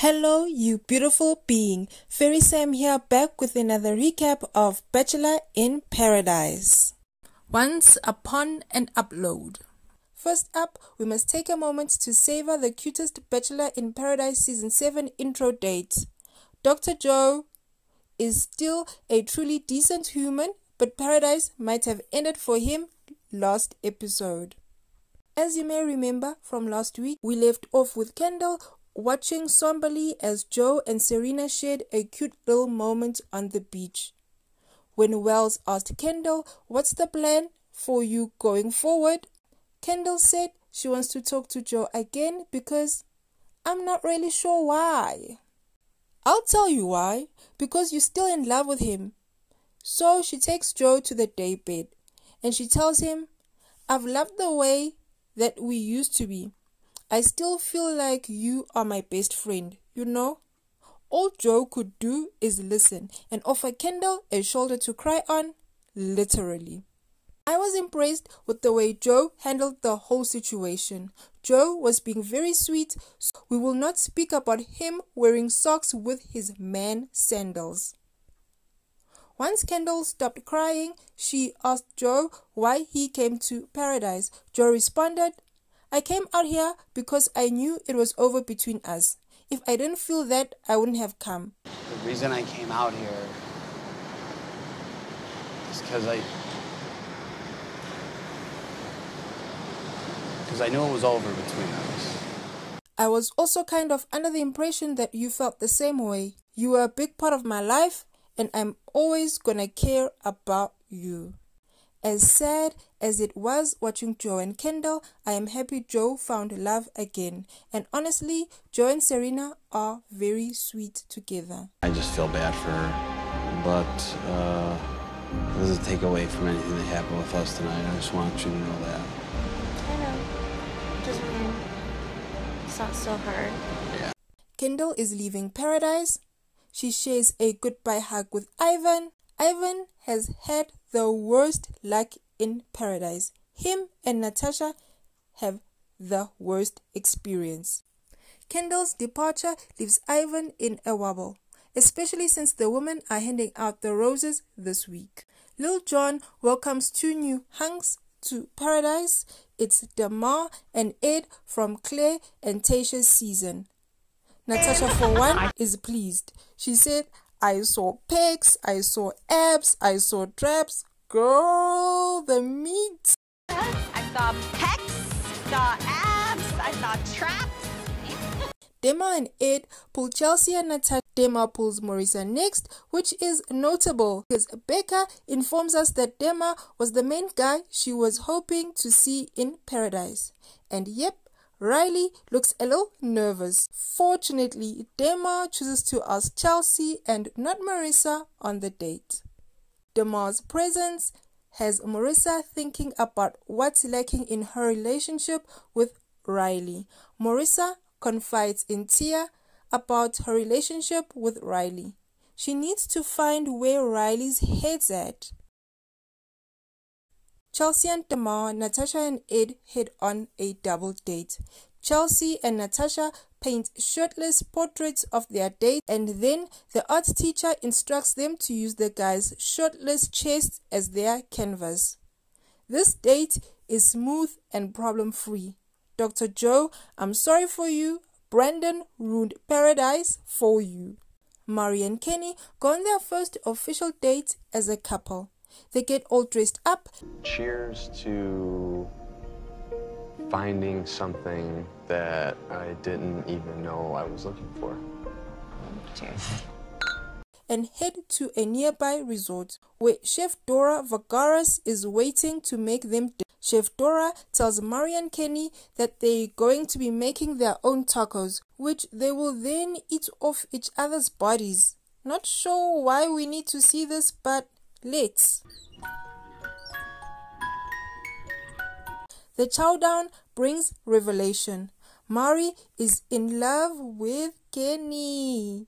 Hello, you beautiful being. Fairy Sam here, back with another recap of Bachelor in Paradise. Once upon an upload. First up, we must take a moment to savor the cutest Bachelor in Paradise Season 7 intro date. Dr. Joe is still a truly decent human, but Paradise might have ended for him last episode. As you may remember from last week, we left off with Kendall watching somberly as Joe and Serena shared a cute little moment on the beach. When Wells asked Kendall, What's the plan for you going forward? Kendall said she wants to talk to Joe again because I'm not really sure why. I'll tell you why. Because you're still in love with him. So she takes Joe to the daybed and she tells him, I've loved the way that we used to be. I still feel like you are my best friend, you know? All Joe could do is listen and offer Kendall a shoulder to cry on, literally. I was impressed with the way Joe handled the whole situation. Joe was being very sweet, so we will not speak about him wearing socks with his man sandals. Once Kendall stopped crying, she asked Joe why he came to paradise. Joe responded, I came out here because I knew it was over between us. If I didn't feel that, I wouldn't have come. The reason I came out here is because I. Because I knew it was over between us. I was also kind of under the impression that you felt the same way. You were a big part of my life, and I'm always gonna care about you. As sad as it was watching Joe and Kendall, I am happy Joe found love again. And honestly, Joe and Serena are very sweet together. I just feel bad for her, but uh, it doesn't take away from anything that happened with us tonight. I just want you to know that. I know. Doesn't mean it's not so hard. Yeah. Kendall is leaving paradise. She shares a goodbye hug with Ivan. Ivan has had the worst luck in paradise. Him and Natasha have the worst experience. Kendall's departure leaves Ivan in a wobble, especially since the women are handing out the roses this week. Lil Jon welcomes two new hunks to paradise. It's Demar and Ed from Claire and Tayshia's season. Natasha, for one, is pleased. She said, I saw pecs, I saw abs, I saw traps. Girl, the meat. I saw pecs, saw abs, I saw traps. Demar and Ed pull Chelsea and Natasha. Demar pulls Maurissa next, which is notable because Becca informs us that Demar was the main guy she was hoping to see in paradise. And yep, Riley looks a little nervous. Fortunately, Demar chooses to ask Chelsea and not Maurissa on the date. Demar's presence has Maurissa thinking about what's lacking in her relationship with Riley. Maurissa confides in Tia about her relationship with Riley. She needs to find where Riley's head's at. Chelsea and Demar, Natasha and Ed head on a double date. Chelsea and Natasha paint shirtless portraits of their date, and then the art teacher instructs them to use the guy's shirtless chest as their canvas. This date is smooth and problem free. Dr. Joe, I'm sorry for you. Brandon ruined paradise for you. Mari and Kenny go on their first official date as a couple. They get all dressed up. Cheers to finding something that I didn't even know I was looking for. Cheers. and head to a nearby resort where Chef Dora Vagaras is waiting to make them dinner. Chef Dora tells Mari and Kenny that they're going to be making their own tacos, which they will then eat off each other's bodies. Not sure why we need to see this, but let's. The chowdown brings revelation. Mari is in love with Kenny.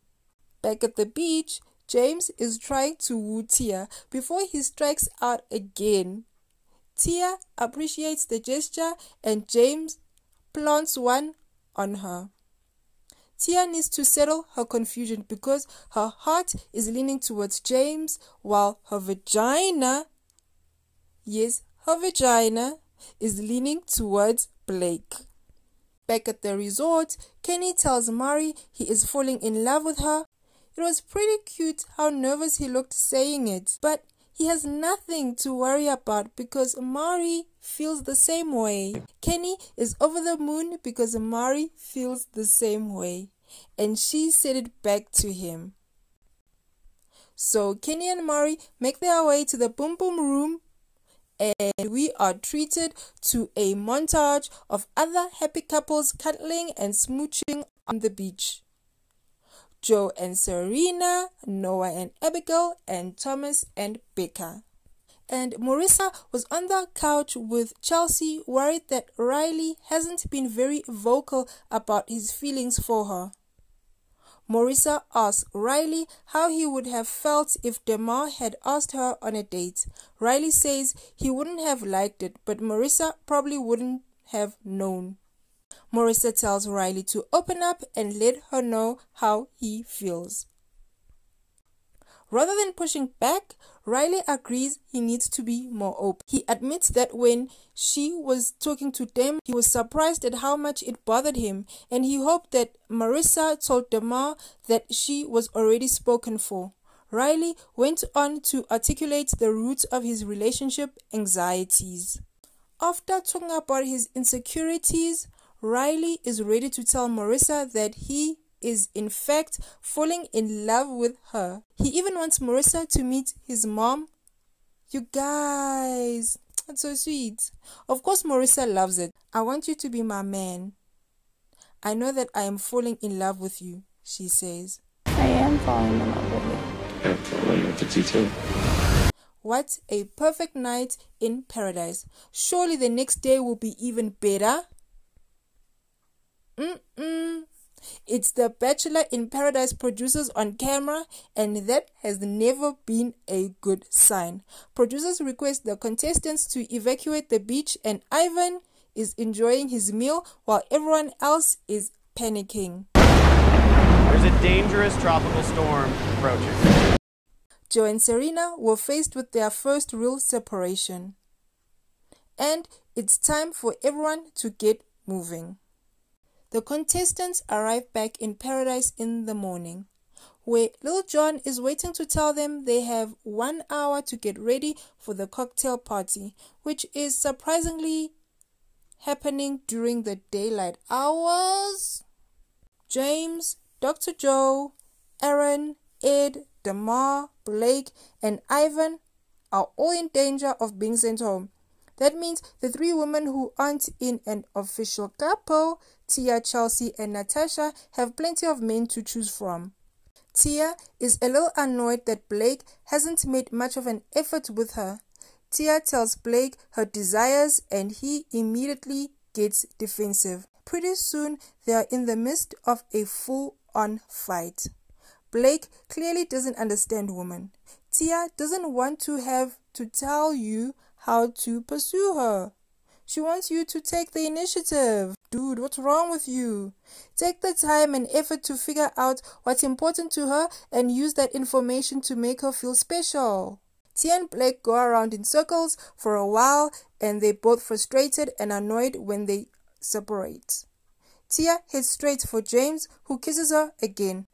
Back at the beach, James is trying to woo Tia before he strikes out again. Tia appreciates the gesture and James plants one on her. Tia needs to settle her confusion because her heart is leaning towards James while her vagina, yes, her vagina is leaning towards Blake. Back at the resort, Kenny tells Mari he is falling in love with her. It was pretty cute how nervous he looked saying it, but he has nothing to worry about because Mari feels the same way. Kenny is over the moon because Mari feels the same way, and she said it back to him. So Kenny and Mari make their way to the boom boom room and we are treated to a montage of other happy couples cuddling and smooching on the beach. Joe and Serena, Noah and Abigail, and Thomas and Becca. And Maurissa was on the couch with Chelsea, worried that Riley hasn't been very vocal about his feelings for her. Maurissa asked Riley how he would have felt if Demar had asked her on a date. Riley says he wouldn't have liked it, but Maurissa probably wouldn't have known. Maurissa tells Riley to open up and let her know how he feels. Rather than pushing back, Riley agrees he needs to be more open. He admits that when she was talking to Dem, he was surprised at how much it bothered him, and he hoped that Maurissa told Demar that she was already spoken for. Riley went on to articulate the roots of his relationship anxieties. After talking about his insecurities, Riley is ready to tell Maurissa that he is in fact falling in love with her. He even wants Maurissa to meet his mom. You guys, that's so sweet. Of course, Maurissa loves it. I want you to be my man. I know that I am falling in love with you, she says. I am falling in love with you. I'm falling in love with you too. What a perfect night in paradise. Surely the next day will be even better. Mm-mm. It's the Bachelor in Paradise producers on camera, and that has never been a good sign. Producers request the contestants to evacuate the beach, and Ivan is enjoying his meal while everyone else is panicking. There's a dangerous tropical storm approaching. Joe and Serena were faced with their first real separation. And it's time for everyone to get moving. The contestants arrive back in paradise in the morning, where Lil Jon is waiting to tell them they have one hour to get ready for the cocktail party, which is surprisingly happening during the daylight hours. James, Dr. Joe, Aaron, Ed, Demar, Blake, and Ivan are all in danger of being sent home. That means the three women who aren't in an official couple, Tia, Chelsea, and Natasha, have plenty of men to choose from. Tia is a little annoyed that Blake hasn't made much of an effort with her. Tia tells Blake her desires and he immediately gets defensive. Pretty soon, they are in the midst of a full on fight. Blake clearly doesn't understand women. Tia doesn't want to have to tell you how to pursue her. She wants you to take the initiative. Dude, what's wrong with you? Take the time and effort to figure out what's important to her and use that information to make her feel special. Tia and Blake go around in circles for a while and they're both frustrated and annoyed when they separate. Tia heads straight for James, who kisses her again.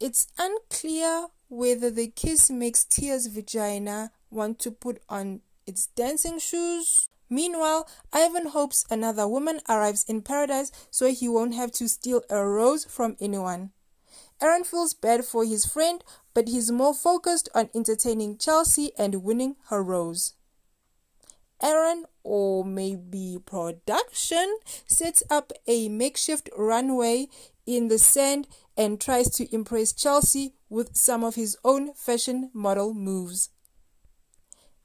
It's unclear whether the kiss makes Tia's vagina want to put on its dancing shoes. Meanwhile, Ivan hopes another woman arrives in paradise so he won't have to steal a rose from anyone. Aaron feels bad for his friend, but he's more focused on entertaining Chelsea and winning her rose. Aaron, or maybe production, sets up a makeshift runway in the sand and tries to impress Chelsea with some of his own fashion model moves.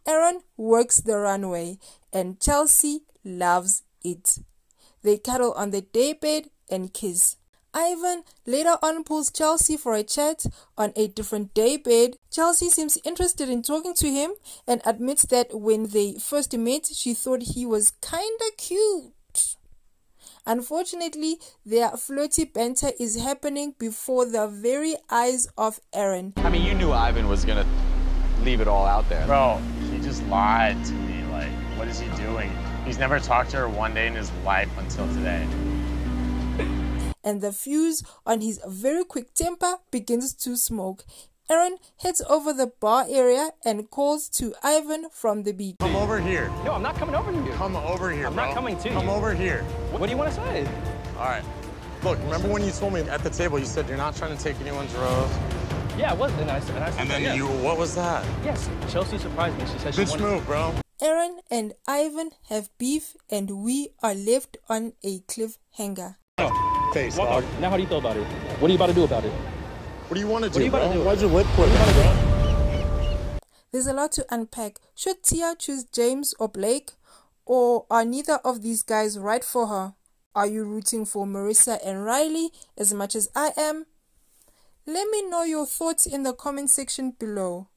Aaron works the runway and Chelsea loves it. They cuddle on the daybed and kiss. Ivan later on pulls Chelsea for a chat on a different daybed. Chelsea seems interested in talking to him and admits that when they first met, she thought he was kinda cute. Unfortunately, their flirty banter is happening before the very eyes of Aaron. I mean, you knew Ivan was gonna leave it all out there. Bro, he just lied to me. Like, what is he doing? He's never talked to her one day in his life until today. And the fuse on his very quick temper begins to smoke. Aaron heads over the bar area and calls to Ivan from the beach. Come over here. No, I'm not coming over to you. Come over here, I'm bro. not coming to Come you. Come over here. What do you want to say? All right. Look, remember when you told me at the table, you said you're not trying to take anyone's rose? Yeah, it was. And I said, and I And then yeah. you, what was that? Yes, Chelsea surprised me. She said she Bitch wanted. move, bro. Aaron and Ivan have beef and we are left on a cliffhanger. Oh, Face, dog. Now, how do you feel about it? What are you about to do about it? What do you want to do do, you bro? wanna do? Why's your lip quiver, bro? There's a lot to unpack. Should Tia choose James or Blake? Or are neither of these guys right for her? Are you rooting for Maurissa and Riley as much as I am? Let me know your thoughts in the comment section below.